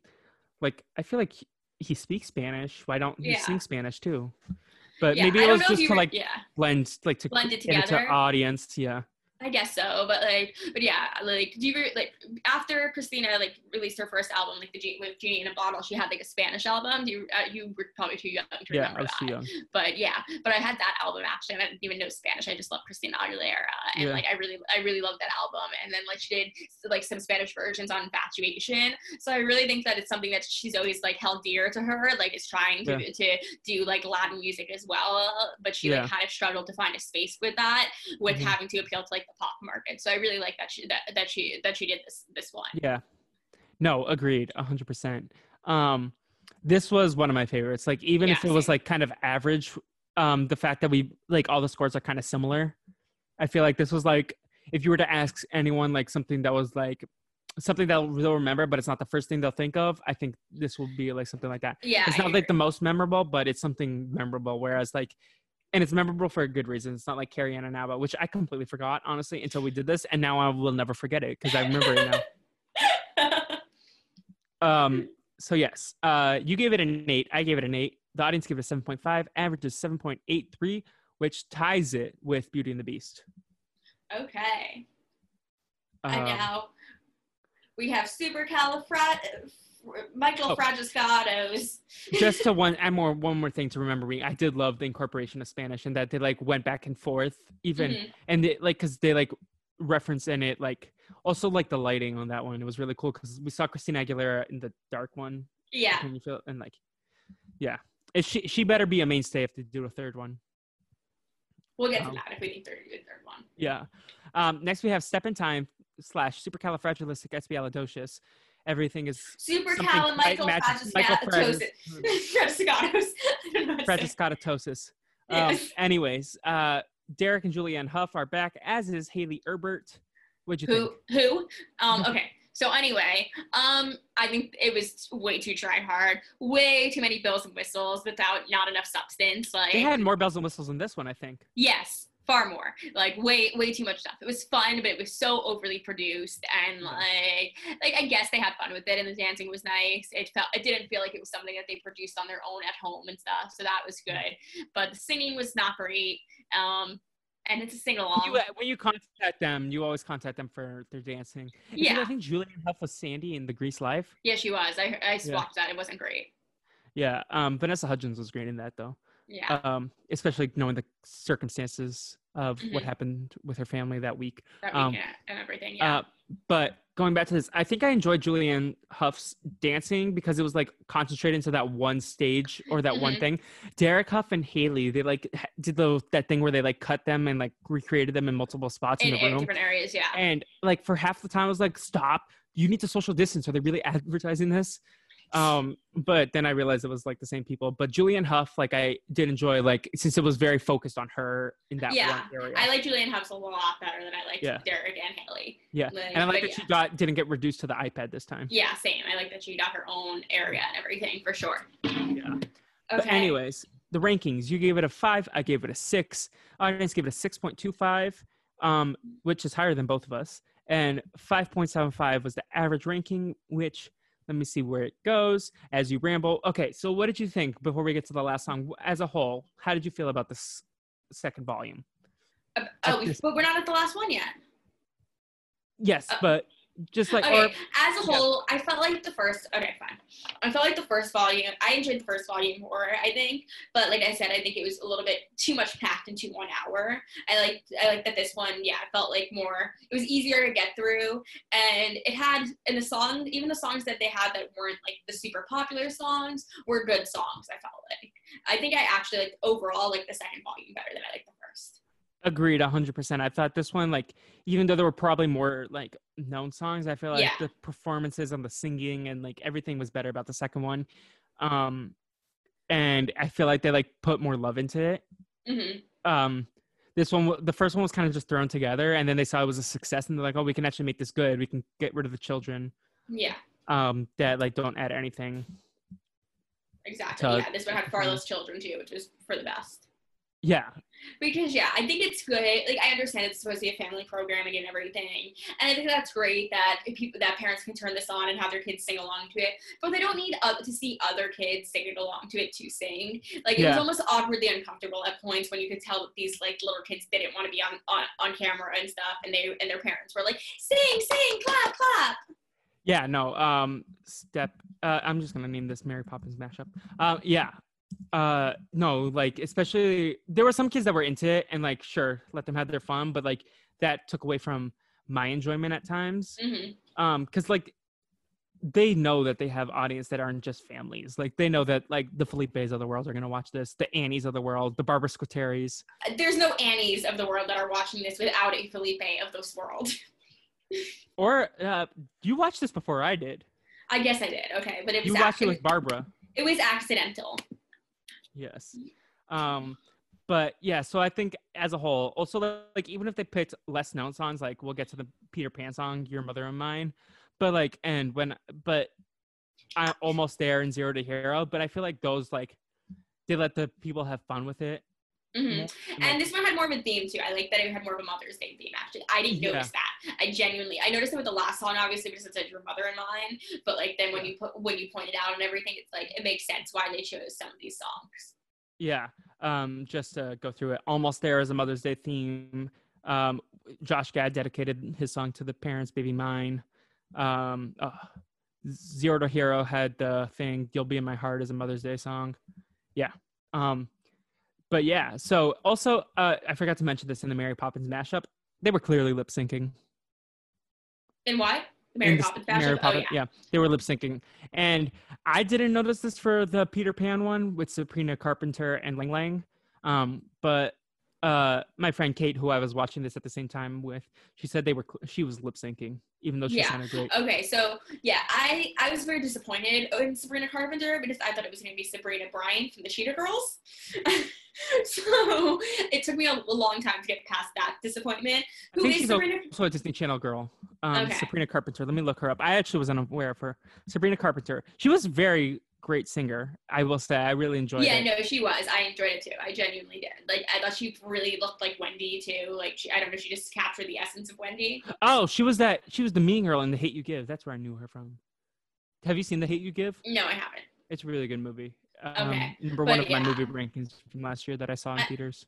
like, I feel like he, he speaks Spanish. Why don't he Yeah. sing Spanish too? But Yeah, maybe it was just to like yeah. blend, like to Blend it get into together. audience. Yeah. I guess so, but like, but yeah, like, do you re- like after Christina like released her first album, like the G- with Genie in a Bottle, she had like a Spanish album. Do you uh, you were probably too young to Yeah, remember I was that, too young. but yeah, but I had that album actually, and I didn't even know Spanish. I just love Christina Aguilera, and Yeah. like I really I really love that album. And then like she did like some Spanish versions on Infatuation, so I really think that it's something that she's always like held dear to her. Like is trying to Yeah. to do like Latin music as well, but she like kind of struggled to find a space with that with Mhm. having to appeal to like the pop market. So I really like that she that, that she that she did this this one. Yeah. No, agreed, a hundred percent. Um, this was one of my favorites. Like, even if Yeah, it was like kind of average, um, the fact that we like all the scores are kind of similar. I feel like this was like if you were to ask anyone like something that was like something they'll they'll remember, but it's not the first thing they'll think of. I think this will be like something like that. Yeah, it's not like the most memorable, but it's something memorable. Whereas like, and it's memorable for a good reason. It's not like Carrie Ann Inaba, which I completely forgot honestly until we did this, and now I will never forget it because I remember it now. Um, so yes, uh, you gave it an eight. I gave it an eight. The audience gave it a seven point five. Average is seven point eight three, which ties it with Beauty and the Beast. okay, Um, and now we have supercalifrat Michael Oh. Fragiscatos. just to one and more one more thing to remember me, I did love the incorporation of Spanish and that they like went back and forth even Mhm. and they, like because they like reference in it like also like the lighting on that one. It was really cool because we saw Christina Aguilera in the dark one. Yeah, Can you feel and like yeah. It, she she better be a mainstay if they do a third one. we'll get to Um, that if we think third third one. Yeah. Um, next we have Step in Time slash Supercalifragilisticexpialidocious. Everything is Supercal and Michael magic- Michael Fragiscatos. Fragiscatos. I don't know how to say it. Fragiscatosis. Um, anyways, uh, Derek and Julianne Hough are back, as is Hayley Erbert. What'd you Who? Who? Um. Okay. So anyway, um, I think it was way too try hard, way too many bells and whistles without not enough substance. Like think? They had more bells and whistles in this one, I think. yes, far more. Like way, way too much stuff. It was fun, but it was so overly produced and like, like I guess they had fun with it, and the dancing was nice. It felt, it didn't feel like it was something that they produced on their own at home and stuff. So that was good. But the singing was not great. Um, and it's a sing along. You, uh, when you contact them, you always contact them for their dancing. Yeah. I think Julianne Hough was Sandy in the Grease Live. Yeah, she was. I I Yeah. watched that. It wasn't great. Yeah. Um, Vanessa Hudgens was great in that though. Yeah. Um, especially knowing the circumstances of what Mhm. happened with her family that week. that um, weekend and everything. Yeah. Uh, but going back to this, I think I enjoyed Julianne Hough's dancing because it was like concentrated into that one stage or that one Mhm. thing. Derek Hough and Hayley, they like did the that thing where they like cut them and like recreated them in multiple spots in, in, the in room. different areas. Yeah. And like for half the time, I was like, "Stop! You need to social distance." Are they really advertising this? Um, but then I realized it was like the same people. But Julianne Hough, like I did enjoy, like since it was very focused on her in that Yeah, one area. I like Julianne Hough a lot better than I like Yeah. Derek and Hayley. yeah, like, and I like that she got didn't get reduced to the iPad this time. Yeah, same. I like that she got her own area and everything for sure. Yeah. Okay. But anyways, the rankings. You gave it a five. I gave it a six. Audience gave it a six point two five, um, which is higher than both of us. And five point seven five was the average ranking. Which let me see where it goes as you ramble. Okay, so what did you think before we get to the last song? As a whole, how did you feel about this second volume? Uh, oh, this- but we're not at the last one yet. Yes, Uh, but just like okay, or as a yeah. whole, I felt like the first. Okay, fine. I felt like the first volume. I enjoyed the first volume more. I think, but like I said, I think it was a little bit too much packed into one hour. I like. I like that this one. Yeah, I felt like more. It was easier to get through, and it had and the song, even the songs that they had that weren't like the super popular songs, were good songs. I felt like. I think I actually like overall like the second volume better than I like the first. Agreed 100%. I thought this one like even though there were probably more like known songs, I feel like Yeah. the performances and the singing and like everything was better about the second one. Um and I feel like they like put more love into it. hmm um this one the first one was kind of just thrown together and then they saw it was a success and they're like oh we can actually make this good we can get rid of the children Yeah. um that like don't add anything Exactly. So- yeah, this one had far less children too, which was for the best. Yeah Because yeah, I think it's good. Like I understand it's supposed to be a family programming and everything, and I think that's great that people that parents can turn this on and have their kids sing along to it. But they don't need uh, to see other kids singing along to it to sing. Like it was almost awkwardly uncomfortable at points when you could tell that these like little kids didn't want to be on, on on camera and stuff, and they and their parents were like, "Sing, sing, clap, clap." yeah no um step uh i'm just gonna name this mary poppins mashup um yeah uh no like especially there were some kids that were into it and like sure let them have their fun but like that took away from my enjoyment at times hmm um because like they know that they have audience that aren't just families like they know that like the felipes of the world are going to watch this the annies of the world the barbara squateris There's no Annies of the world that are watching this without a Felipe of this world. or uh you watched this before i did I guess I did. Okay, but it was you watched it with barbara it was accidental. Yes. Um but yeah so i think as a whole also like even if they picked less known songs like we'll get to the peter pan song your mother and mine but like and when but i'm almost there in zero to hero but i feel like those like they let the people have fun with it hmm And this one had more of a theme too. I like that it had more of a Mother's Day theme. Actually, I didn't Yeah. notice that. I genuinely, I noticed it with the last song, obviously, because it said "Your Mother and Mine." But like then when you put when you pointed out and everything, it's like it makes sense why they chose some of these songs. Yeah. Um, just to go through it. Almost there is a Mother's Day theme. Um, Josh Gad dedicated his song to the parents, Baby Mine. Um, uh, Zero to Hero had the thing, You'll Be in My Heart is a Mother's Day song. Yeah. Um, but yeah, so also, uh, I forgot to mention this in the Mary Poppins mashup. They were clearly lip syncing. And why? The Mary in Poppins Mary. Poppins- oh yeah. they were lip syncing, and I didn't notice this for the Peter Pan one with Sabrina Carpenter and Ling Lang, um, but uh, my friend Kate, who I was watching this at the same time with, she said they were she was lip syncing, even though she Yeah. sounded great. Okay, so yeah, I I was very disappointed in Sabrina Carpenter because I thought it was going to be Sabrina Bryan from the Cheetah Girls. so it took me a, a long time to get past that disappointment. Who is Sabrina? also a Disney Channel girl. Um, Okay. Sabrina Carpenter. Let me look her up. I actually was unaware of her. Sabrina Carpenter. She was very great singer. I will say. I really enjoyed Yeah, it. Yeah, no, she was. I enjoyed it too. I genuinely did. Like, I thought she really looked like Wendy too. Like, she, I don't know, she just captured the essence of Wendy. Oh, she was that. She was the mean girl in The Hate You Give. That's where I knew her from. Have you seen The Hate You Give? No, I haven't. It's a really good movie. Um, Okay, Number but one of my movie rankings from last year that I saw in I- theaters.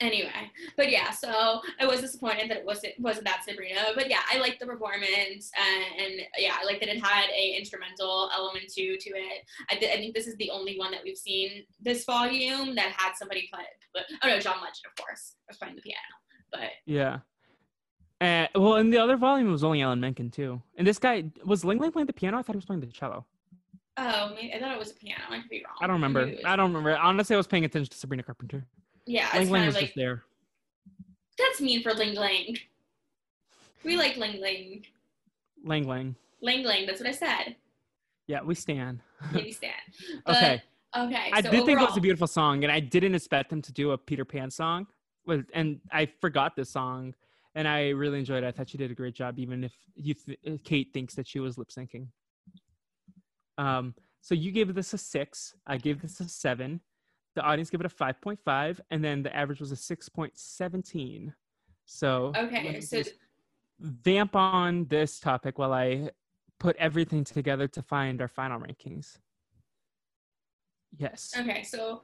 Anyway, but yeah, so I was disappointed that it wasn't wasn't that Sabrina. But yeah, I liked the performance, and, and yeah, I like that it had a instrumental element to to it. I, th- I think this is the only one that we've seen this volume that had somebody play. But oh no, John Legend, of course, was playing the piano. But Yeah. Uh, well, in the other volume, it was only Alan Menken too. And this guy was Ling Ling playing the piano. I thought he was playing the cello. oh, maybe, I thought it was a piano. I could be wrong. I don't remember. Maybe it was- I don't remember. Honestly, I was paying attention to Sabrina Carpenter. Yeah, Ling kind was like just there. That's mean for Ling Ling. We like Ling Ling. Lang Lang. Ling Ling, that's what I said. Yeah, we stand. Maybe stand. But, okay. Okay. I so did think it was a beautiful song, and I didn't expect them to do a Peter Pan song. And I forgot this song, and I really enjoyed it. I thought she did a great job, even if you th- uh, Kate thinks that she was lip syncing. Um, so you gave this a six. I gave this a seven. The audience gave it a five point five, and then the average was a six point seventeen. So Okay, so vamp on this topic while I put everything together to find our final rankings. Yes. okay, so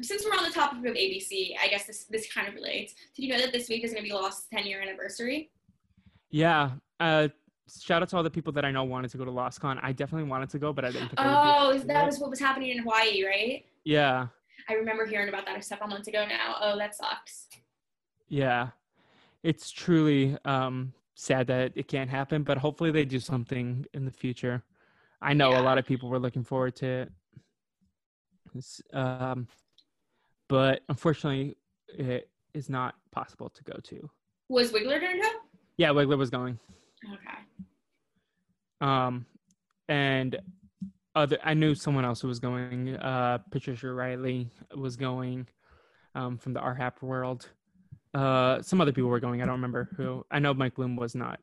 since we're on the topic of ABC, I guess this this kind of relates. Did you know that this week is going to be lost 10 year anniversary? Yeah. Uh, shout out to all the people that I know wanted to go to LostCon. I definitely wanted to go, but I didn't think. I Oh, able that was what was happening in Hawaii, right? Yeah. I remember hearing about that a several months ago now. Oh, that sucks. Yeah. It's truly um, sad that it can't happen, but hopefully they do something in the future. I know Yeah. a lot of people were looking forward to it. Um, but unfortunately, it is not possible to go to. Was Wiggler going to go? Yeah, Wiggler was going. Okay. Um, and other, I knew someone else who was going. Uh, Patricia Riley was going um, from the RHAP world. Uh, some other people were going. I don't remember who. I know Mike Bloom was not.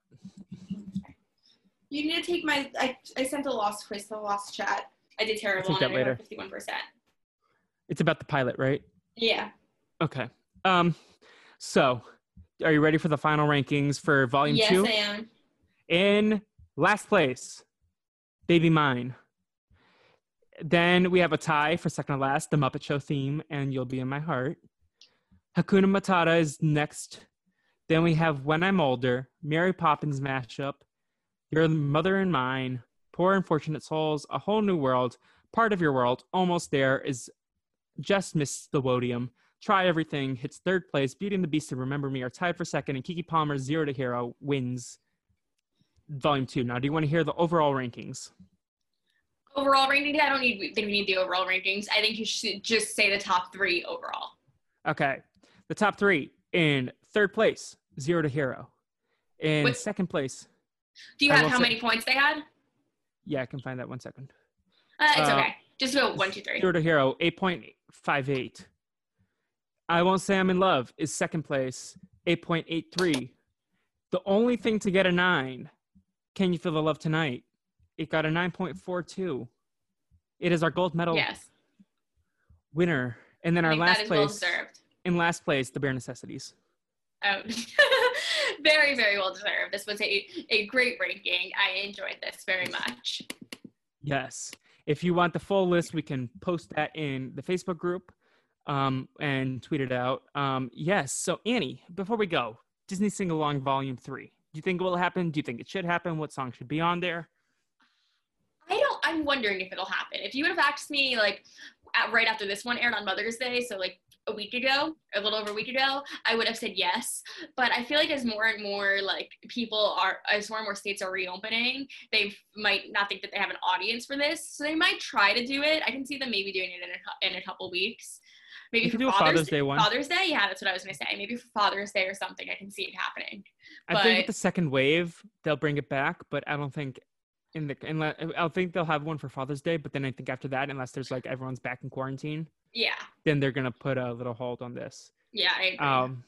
You need to take my. I, I sent a lost quiz the lost chat. I did terrible take on that it. Later. Fifty-one percent. It's about the pilot, right? Yeah. Okay. Um, so are you ready for the final rankings for Volume yes, Two? I am. In last place, Baby Mine. Then we have a tie for second to last, The Muppet Show theme, and You'll Be in My Heart. Hakuna Matata is next. Then we have When I'm Older, Mary Poppins mashup, Your Mother and Mine, Poor Unfortunate Souls, A Whole New World, Part of Your World, Almost There is just missed the podium. Try Everything hits third place. Beauty and the Beast and Remember Me are tied for second, and Keke Palmer's Zero to Hero wins volume two. Now, do you want to hear the overall rankings? Overall ranking. I don't need. Think we need the overall rankings. I think you should just say the top three overall. Okay. The top three in third place, Zero to Hero. In second place, Do you have how say- many points they had? yeah, I can find that one second. Uh, it's Uh, okay. Just go one, two, three. Zero to Hero, 8.58. I Won't Say I'm in Love is second place, 8.83. The only thing to get a nine, Can You Feel the Love Tonight? It got a 9.42. It is our gold medal Yes. winner. And then I our last that is well place, in last place, The Bare Necessities. Oh, very, very well deserved. This was a, a great ranking. I enjoyed this very much. Yes. If you want the full list, we can post that in the Facebook group um, and tweet it out. Um, yes. So, Annie, before we go, Disney Sing Along Volume 3. Do you think it will happen? Do you think it should happen? What song should be on there? I'm wondering if it'll happen. If you would have asked me like at, right after this one aired on Mother's Day, so like a week ago, a little over a week ago, I would have said yes. But I feel like as more and more like people are, as more and more states are reopening, they might not think that they have an audience for this, so they might try to do it. I can see them maybe doing it in a, in a couple weeks. Maybe for could do a Father's, Father's Day one. Father's Day, yeah, that's what I was gonna say. Maybe for Father's Day or something, I can see it happening. I think with the second wave, they'll bring it back, but I don't think. In the, unless, I think they'll have one for Father's Day, but then I think after that, unless there's like everyone's back in quarantine, Yeah, then they're gonna put a little hold on this. yeah, I agree. Um,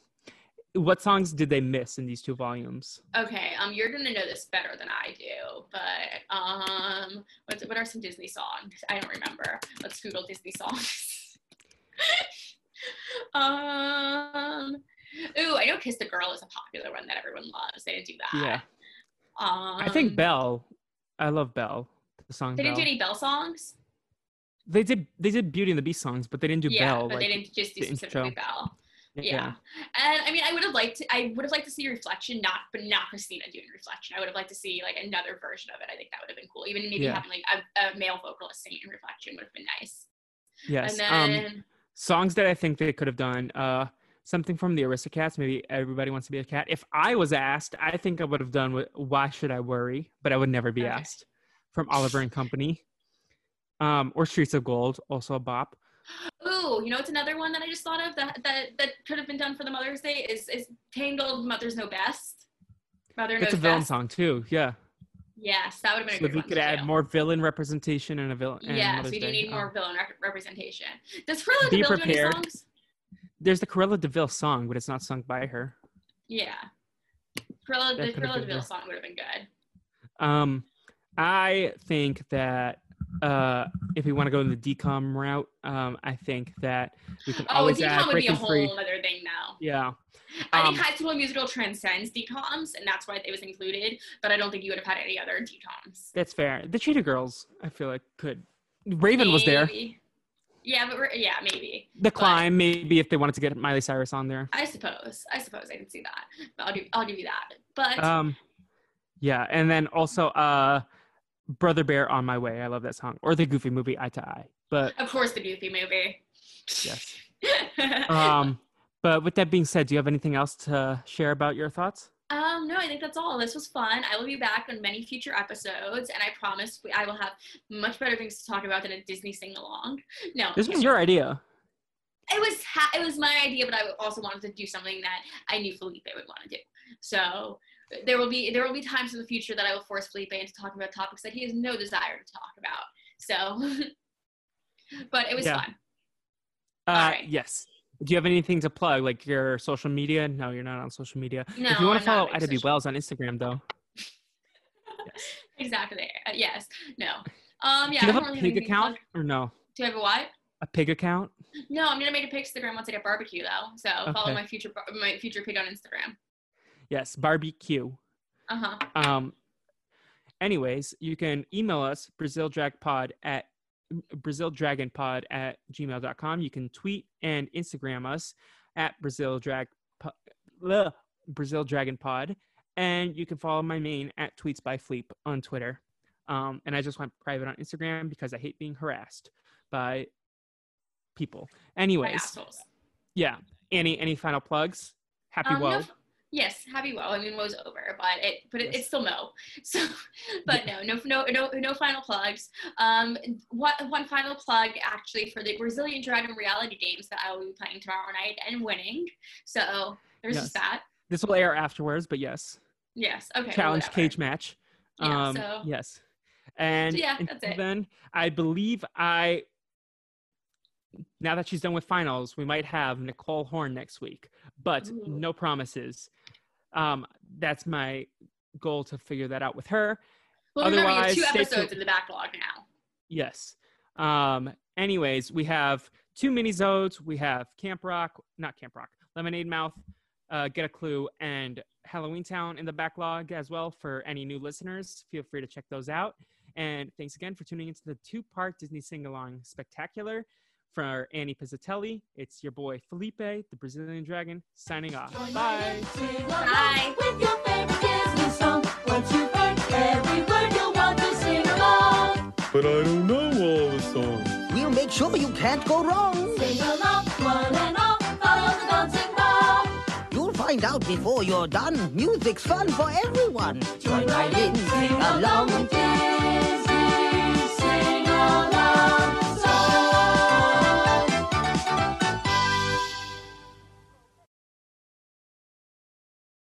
what songs did they miss in these two volumes? Okay, um, you're gonna know this better than I do, but um, what what are some Disney songs? I don't remember. Let's Google Disney songs. um, ooh, I know "Kiss the Girl" is a popular one that everyone loves. They didn't do that. Yeah, Um, I think Belle. I love Belle. The song. They didn't do any Belle songs. They did. They did Beauty and the Beast songs, but they didn't do yeah, Belle. but like, they didn't just do specifically intro. Belle. Yeah. And I mean, I would have liked to, I would have liked to see Reflection, not, but not Christina doing Reflection. I would have liked to see like another version of it. I think that would have been cool. Even maybe Yeah. having like a, a male vocalist singing Reflection would have been nice. Yes. And then. um, then, songs that I think they could have done. Uh, something from the Aristocats. Maybe everybody wants to be a cat. If I was asked, I think I would have done "Why Should I Worry," but I would never be Okay. asked. From Oliver and Company. Um, or Streets of Gold, also a bop. ooh, you know, it's another one that I just thought of that that that could have been done for the Mother's Day is is Tangled. Mother's Know Best. Mother Knows It's a villain best. song too. Yeah. Yes, that would have been a So good if we could too. add more villain representation and a villain. Yes, we do need um, more villain rep- representation. Does Cruella Be DeVille do any songs? There's the Cruella De Vil song, but it's not sung by her. Yeah. That the could have Cruella been DeVille song would have been good. Um, I think that uh, if we want to go in the DCOM route, um, I think that we can Oh, always add DCOM would be a breaking whole free. other thing now. Yeah, I Um, think High School Musical transcends DCOMs, and that's why it was included. But I don't think you would have had any other DCOMs. that's fair. The Cheetah Girls, I feel like could. Raven was there. Yeah, but we're, yeah, maybe. The climb, maybe if they wanted to get Miley Cyrus on there. I suppose. I suppose I can see that. I'll give I'll give you that. But Um, yeah, and then also uh, Brother Bear on My Way. I love that song. Or the Goofy movie Eye to Eye. But of course, the Goofy movie. yes. Um, but with that being said, do you have anything else to share about your thoughts? Um, no, I think that's all. This was fun. I will be back on many future episodes, and I promise we, I will have much better things to talk about than a Disney sing along. No, This was your idea. it was ha- it was my idea, but I also wanted to do something that I knew Felipe would want to do. So there will be there will be times in the future that I will force Felipe into talking about topics that he has no desire to talk about. So, but it was Yeah. fun. Uh, Alright. Yes. Do you have anything to plug, like your social media? No, you're not on social media. No, if you want I'm to follow Ida B. Wells on Instagram, though, Exactly. Uh, yes. No. Um. Yeah. do you have a really pig account or no? Do you have a what? A pig account? No, I'm gonna make a pig Instagram once I get barbecue though. So follow my future my future pig on Instagram. Yes, barbecue. Uh huh. Um, anyways, you can email us brazildragpod at brazildragonpod at gmail.com. You can tweet and Instagram us at brazildrag ugh, Brazil Dragon Pod, and you can follow my main at tweets by Fleep on Twitter. Um, and I just went private on Instagram because I hate being harassed by people. Anyways, yeah. Any any final plugs? Happy Um, no yes, happy well. I mean, woe's over, but it, but it, Yes. it's still Mo. So, but no, no, no, no, no final plugs. Um, what one final plug actually for the Brazilian Dragon reality games that I will be playing tomorrow night and winning. So there's Yes. just that. This will air afterwards, but yes. Yes. Okay. challenge whatever. cage match. Yeah, um, so- Yes. And So, yeah, that's it. then, I believe I, now that she's done with finals, we might have Nicole Horn next week, but Ooh. no promises. Um, that's my goal to figure that out with her. Well, remember, you have Otherwise, two episodes in the backlog now. Yes. Um, anyways, we have two mini zodes. We have Camp Rock, not Camp Rock, Lemonade Mouth, uh, Get a Clue, and Halloween Town in the backlog as well for any new listeners. Feel free to check those out. And thanks again for tuning into the two part Disney Sing Along Spectacular. For Annie Pizzatelli, it's your boy Felipe, the Brazilian Dragon, signing off. Bye. Bye. With your favorite Disney song. Once you heard every word, you'll want to sing along. But I don't know all the songs. We'll make sure you can't go wrong. Sing along, one and all. Follow the dancing ball. You'll find out before you're done. Music's fun for everyone. Join right in, sing along with Disney. Sing along.